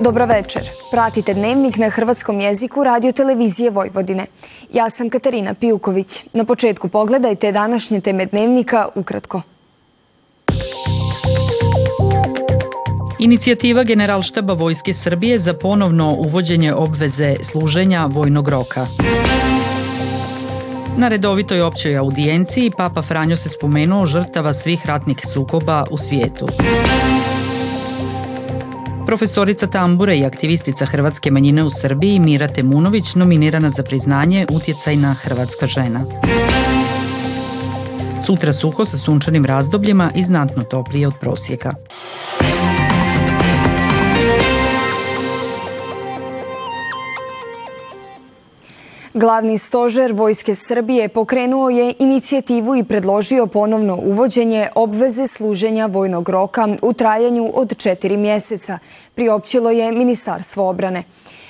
Dobro večer. Pratite dnevnik na hrvatskom jeziku radio televizije Vojvodine. Ja sam Katarina Pijuković. Na početku pogledajte današnje teme dnevnika ukratko. Inicijativa Generalštaba Vojske Srbije za ponovno uvođenje obveze služenja vojnog roka. Na redovitoj općoj audijenciji Papa Franjo se spomenuo žrtava svih ratnih sukoba u svijetu. Profesorica tambure i aktivistica hrvatske manjine u Srbiji Mira Temunović nominirana za priznanje Utjecajna hrvatska žena. Sutra suho sa sunčanim razdobljima i znatno toplije od prosjeka. Glavni stožer Vojske Srbije pokrenuo je inicijativu i predložio ponovno uvođenje obveze služenja vojnog roka u trajanju od četiri mjeseca, priopćilo je Ministarstvo obrane.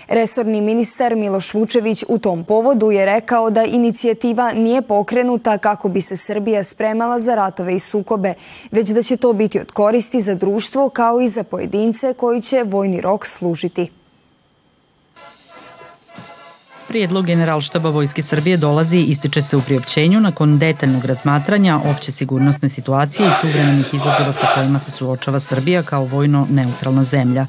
Resorni ministar Miloš Vučević u tom povodu je rekao da inicijativa nije pokrenuta kako bi se Srbija spremala za ratove i sukobe, već da će to biti od koristi za društvo kao i za pojedince koji će vojni rok služiti. Prijedlog generalštaba Vojske Srbije dolazi i ističe se u priopćenju nakon detaljnog razmatranja opće sigurnosne situacije i suvremenih izazova sa kojima se suočava Srbija kao vojno neutralna zemlja.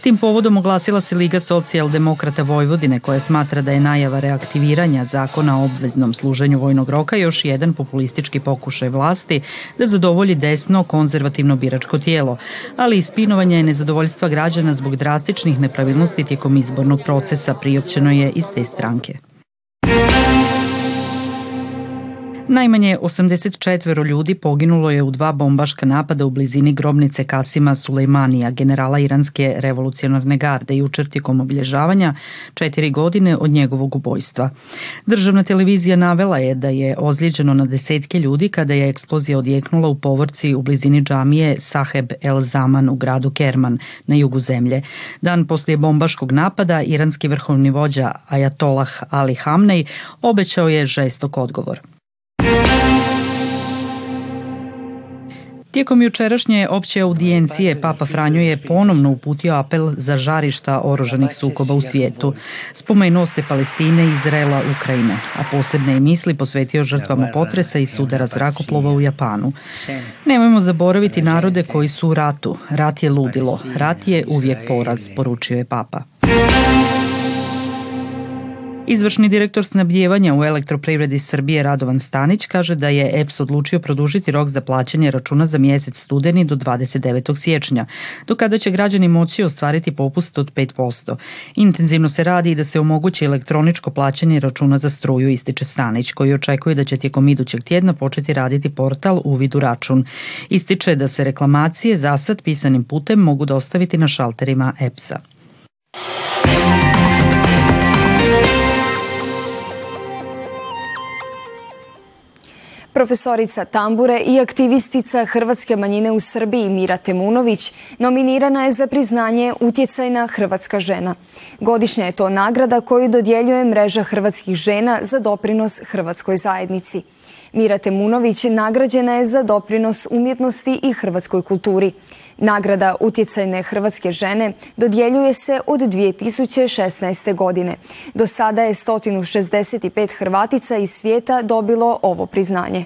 Tim povodom oglasila se Liga socijaldemokrata Vojvodine koja smatra da je najava reaktiviranja zakona o obveznom služenju vojnog roka još jedan populistički pokušaj vlasti da zadovolji desno konzervativno biračko tijelo, ali i spinovanje nezadovoljstva građana zbog drastičnih nepravilnosti tijekom izbornog procesa priopćeno je iz te чужой странке. Najmanje 84 ljudi poginulo je u dva bombaška napada u blizini grobnice Kasima Sulejmanija, generala Iranske revolucionarne garde, jučer tijekom obilježavanja četiri godine od njegovog ubojstva. Državna televizija navela je da je ozlijeđeno na desetke ljudi kada je eksplozija odjeknula u povorci u blizini džamije Saheb El Zaman u gradu Kerman na jugu zemlje. Dan poslije bombaškog napada iranski vrhovni vođa Ajatollah Ali Hamnej obećao je žestok odgovor. Tijekom jučerašnje opće audijencije Papa Franjo je ponovno uputio apel za žarišta oružanih sukoba u svijetu. Spomenuo se Palestine, Izraela, Ukrajine, a posebne je misli posvetio žrtvama potresa i sudara zrakoplova u Japanu. Nemojmo zaboraviti narode koji su u ratu. Rat je ludilo. Rat je uvijek poraz, poručio je Papa. Izvršni direktor snabdjevanja u elektroprivredi Srbije Radovan Stanić kaže da je EPS odlučio produžiti rok za plaćanje računa za mjesec studeni do 29. siječnja, do kada će građani moći ostvariti popust od 5%. Intenzivno se radi i da se omogući elektroničko plaćanje računa za struju, ističe Stanić, koji očekuje da će tijekom idućeg tjedna početi raditi portal Uvid u račun. Ističe da se reklamacije za sad pisanim putem mogu dostaviti na šalterima EPS-a. Profesorica tambure i aktivistica hrvatske manjine u Srbiji Mira Temunović nominirana je za priznanje Utjecajna hrvatska žena. Godišnja je to nagrada koju dodjeljuje mreža hrvatskih žena za doprinos hrvatskoj zajednici. Mira Temunović nagrađena je za doprinos umjetnosti i hrvatskoj kulturi. Nagrada Utjecajne hrvatske žene dodjeljuje se od 2016. godine. Do sada je 165 Hrvatica iz svijeta dobilo ovo priznanje.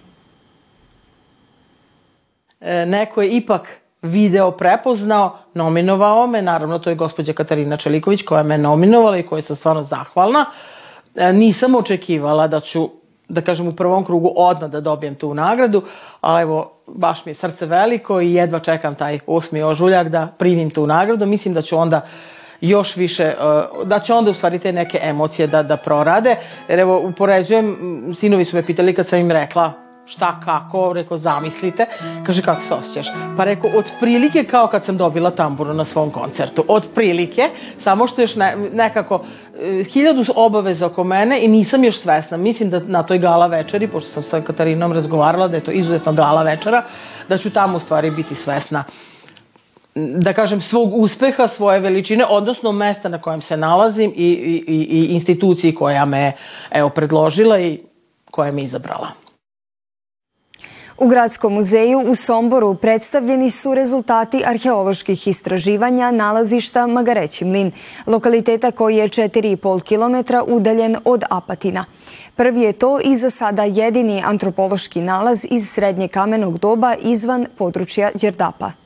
E, neko je ipak video prepoznao, nominovao me, naravno to je gospođa Katarina Čeliković koja me nominovala i kojoj sam stvarno zahvalna. E, nisam očekivala da ću da kažem u prvom krugu odmah da dobijem tu nagradu, ali evo baš mi je srce veliko i jedva čekam taj 8. ožuljak da primim tu nagradu. Mislim da ću onda još više, e, da će onda u stvari te neke emocije da, da prorade. Jer evo, upoređujem, sinovi su me pitali kad sam im rekla šta, kako, rekao, zamislite. Kaže, kako se osjećaš? Pa rekao, otprilike kao kad sam dobila tamburu na svom koncertu. Otprilike, samo što još ne, nekako e, hiljadu obaveza oko mene i nisam još svesna. Mislim da na toj gala večeri, pošto sam sa Katarinom razgovarala da je to izuzetno gala večera, da ću tamo u stvari biti svesna da kažem, svog uspeha, svoje veličine, odnosno mesta na kojem se nalazim i, i, i instituciji koja me evo, predložila i koja me izabrala. U Gradskom muzeju u Somboru predstavljeni su rezultati arheoloških istraživanja nalazišta Magareći mlin, lokaliteta koji je 4,5 km udaljen od Apatina. Prvi je to i za sada jedini antropološki nalaz iz srednje kamenog doba izvan područja Đerdapa.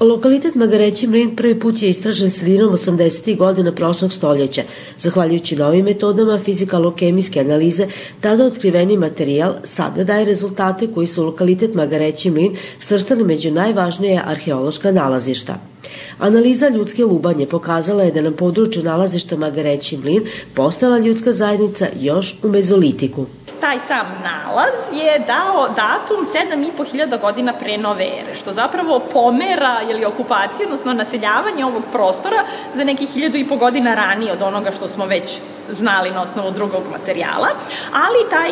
Lokalitet Magareći mlin prvi put je istražen sredinom 80. godina prošlog stoljeća. Zahvaljujući novim metodama fizikalno-kemijske analize, tada otkriveni materijal sada daje rezultate koji su lokalitet Magareći mlin svrstali među najvažnije arheološka nalazišta. Analiza ljudske lubanje pokazala je da na području nalazišta Magareći mlin postala ljudska zajednica još u mezolitiku taj sam nalaz je dao datum 7500 godina pre nove ere, što zapravo pomera ili okupacije, odnosno naseljavanje ovog prostora za nekih hiljadu i po godina ranije od onoga što smo već znali na osnovu drugog materijala, ali taj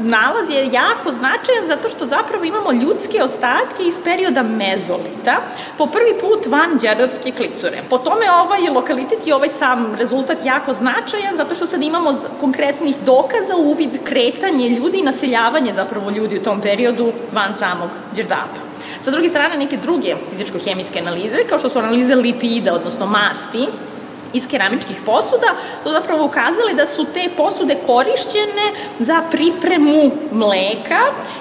nalaz je jako značajan zato što zapravo imamo ljudske ostatke iz perioda mezolita, po prvi put van Đerdapske klisure. Po tome ovaj lokalitet i ovaj sam rezultat jako značajan zato što sad imamo konkretnih dokaza uvid kretanje ljudi i naseljavanje zapravo ljudi u tom periodu van samog Đerdapa. Sa druge strane, neke druge fizičko-hemijske analize, kao što su analize lipida, odnosno masti, iz keramičkih posuda, to zapravo ukazali da su te posude korišćene za pripremu mleka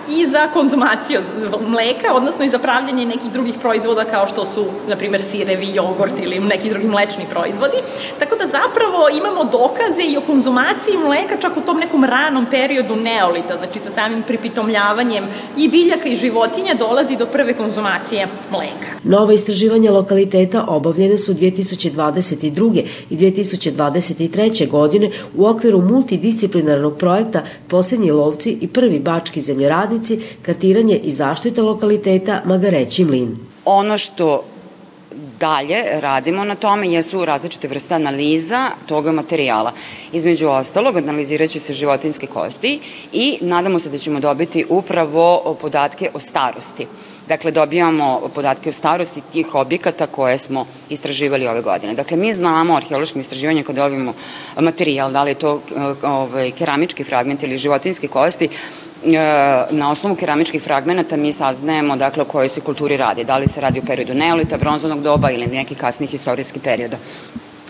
i za konzumaciju mleka, odnosno i za pravljanje nekih drugih proizvoda kao što su, na primjer, sirevi, jogurt ili neki drugi mlečni proizvodi. Tako da zapravo imamo dokaze i o konzumaciji mleka čak u tom nekom ranom periodu neolita, znači sa samim pripitomljavanjem i biljaka i životinja dolazi do prve konzumacije mleka. Nova istraživanja lokaliteta obavljene su 2022 i 2023. godine u okviru multidisciplinarnog projekta Posljednji lovci i prvi bački zemljoradnici, kartiranje i zaštita lokaliteta Magareći mlin. Ono što dalje radimo na tome jesu različite vrste analiza toga materijala. Između ostalog, analizirat će se životinske kosti i nadamo se da ćemo dobiti upravo podatke o starosti. Dakle, dobijamo podatke o starosti tih objekata koje smo istraživali ove godine. Dakle, mi znamo arheološkim istraživanjem kada dobijemo materijal, da li je to ovaj, keramički fragment ili životinske kosti, na osnovu keramičkih fragmenta mi saznajemo dakle o kojoj se kulturi radi, da li se radi o periodu neolita, bronzanog doba ili nekih kasnih istorijskih perioda.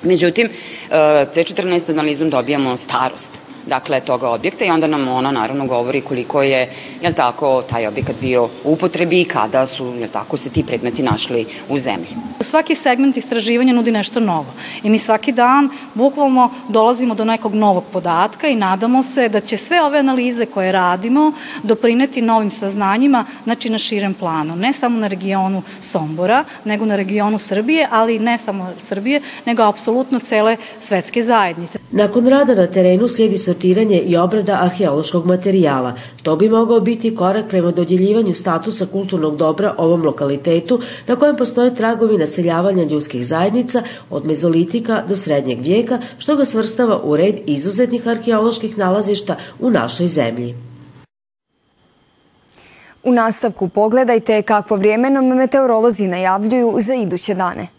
Međutim, e, C14 analizom dobijamo starost dakle, toga objekta i onda nam ona naravno govori koliko je, jel tako, taj objekat bio u upotrebi i kada su, jel tako, se ti predmeti našli u zemlji. Svaki segment istraživanja nudi nešto novo i mi svaki dan bukvalno dolazimo do nekog novog podatka i nadamo se da će sve ove analize koje radimo doprineti novim saznanjima, znači na širem planu, ne samo na regionu Sombora, nego na regionu Srbije, ali ne samo Srbije, nego apsolutno cele svetske zajednice. Nakon rada na terenu slijedi sortiranje i obrada arheološkog materijala. To bi mogao biti korak prema dodjeljivanju statusa kulturnog dobra ovom lokalitetu na kojem postoje tragovi naseljavanja ljudskih zajednica od mezolitika do srednjeg vijeka, što ga svrstava u red izuzetnih arheoloških nalazišta u našoj zemlji. U nastavku pogledajte kakvo vrijeme nam meteorolozi najavljuju za iduće dane.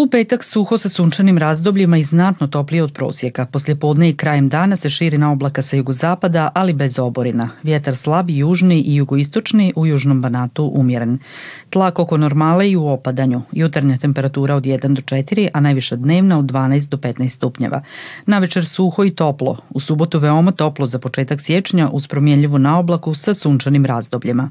U petak suho sa sunčanim razdobljima i znatno toplije od prosjeka. Poslije podne i krajem dana se širi na oblaka sa jugozapada, ali bez oborina. Vjetar slab, južni i jugoistočni, u južnom banatu umjeren. Tlak oko normale i u opadanju. Jutarnja temperatura od 1 do 4, a najviša dnevna od 12 do 15 stupnjeva. Na večer suho i toplo. U subotu veoma toplo za početak siječnja uz promjenljivu naoblaku sa sunčanim razdobljima.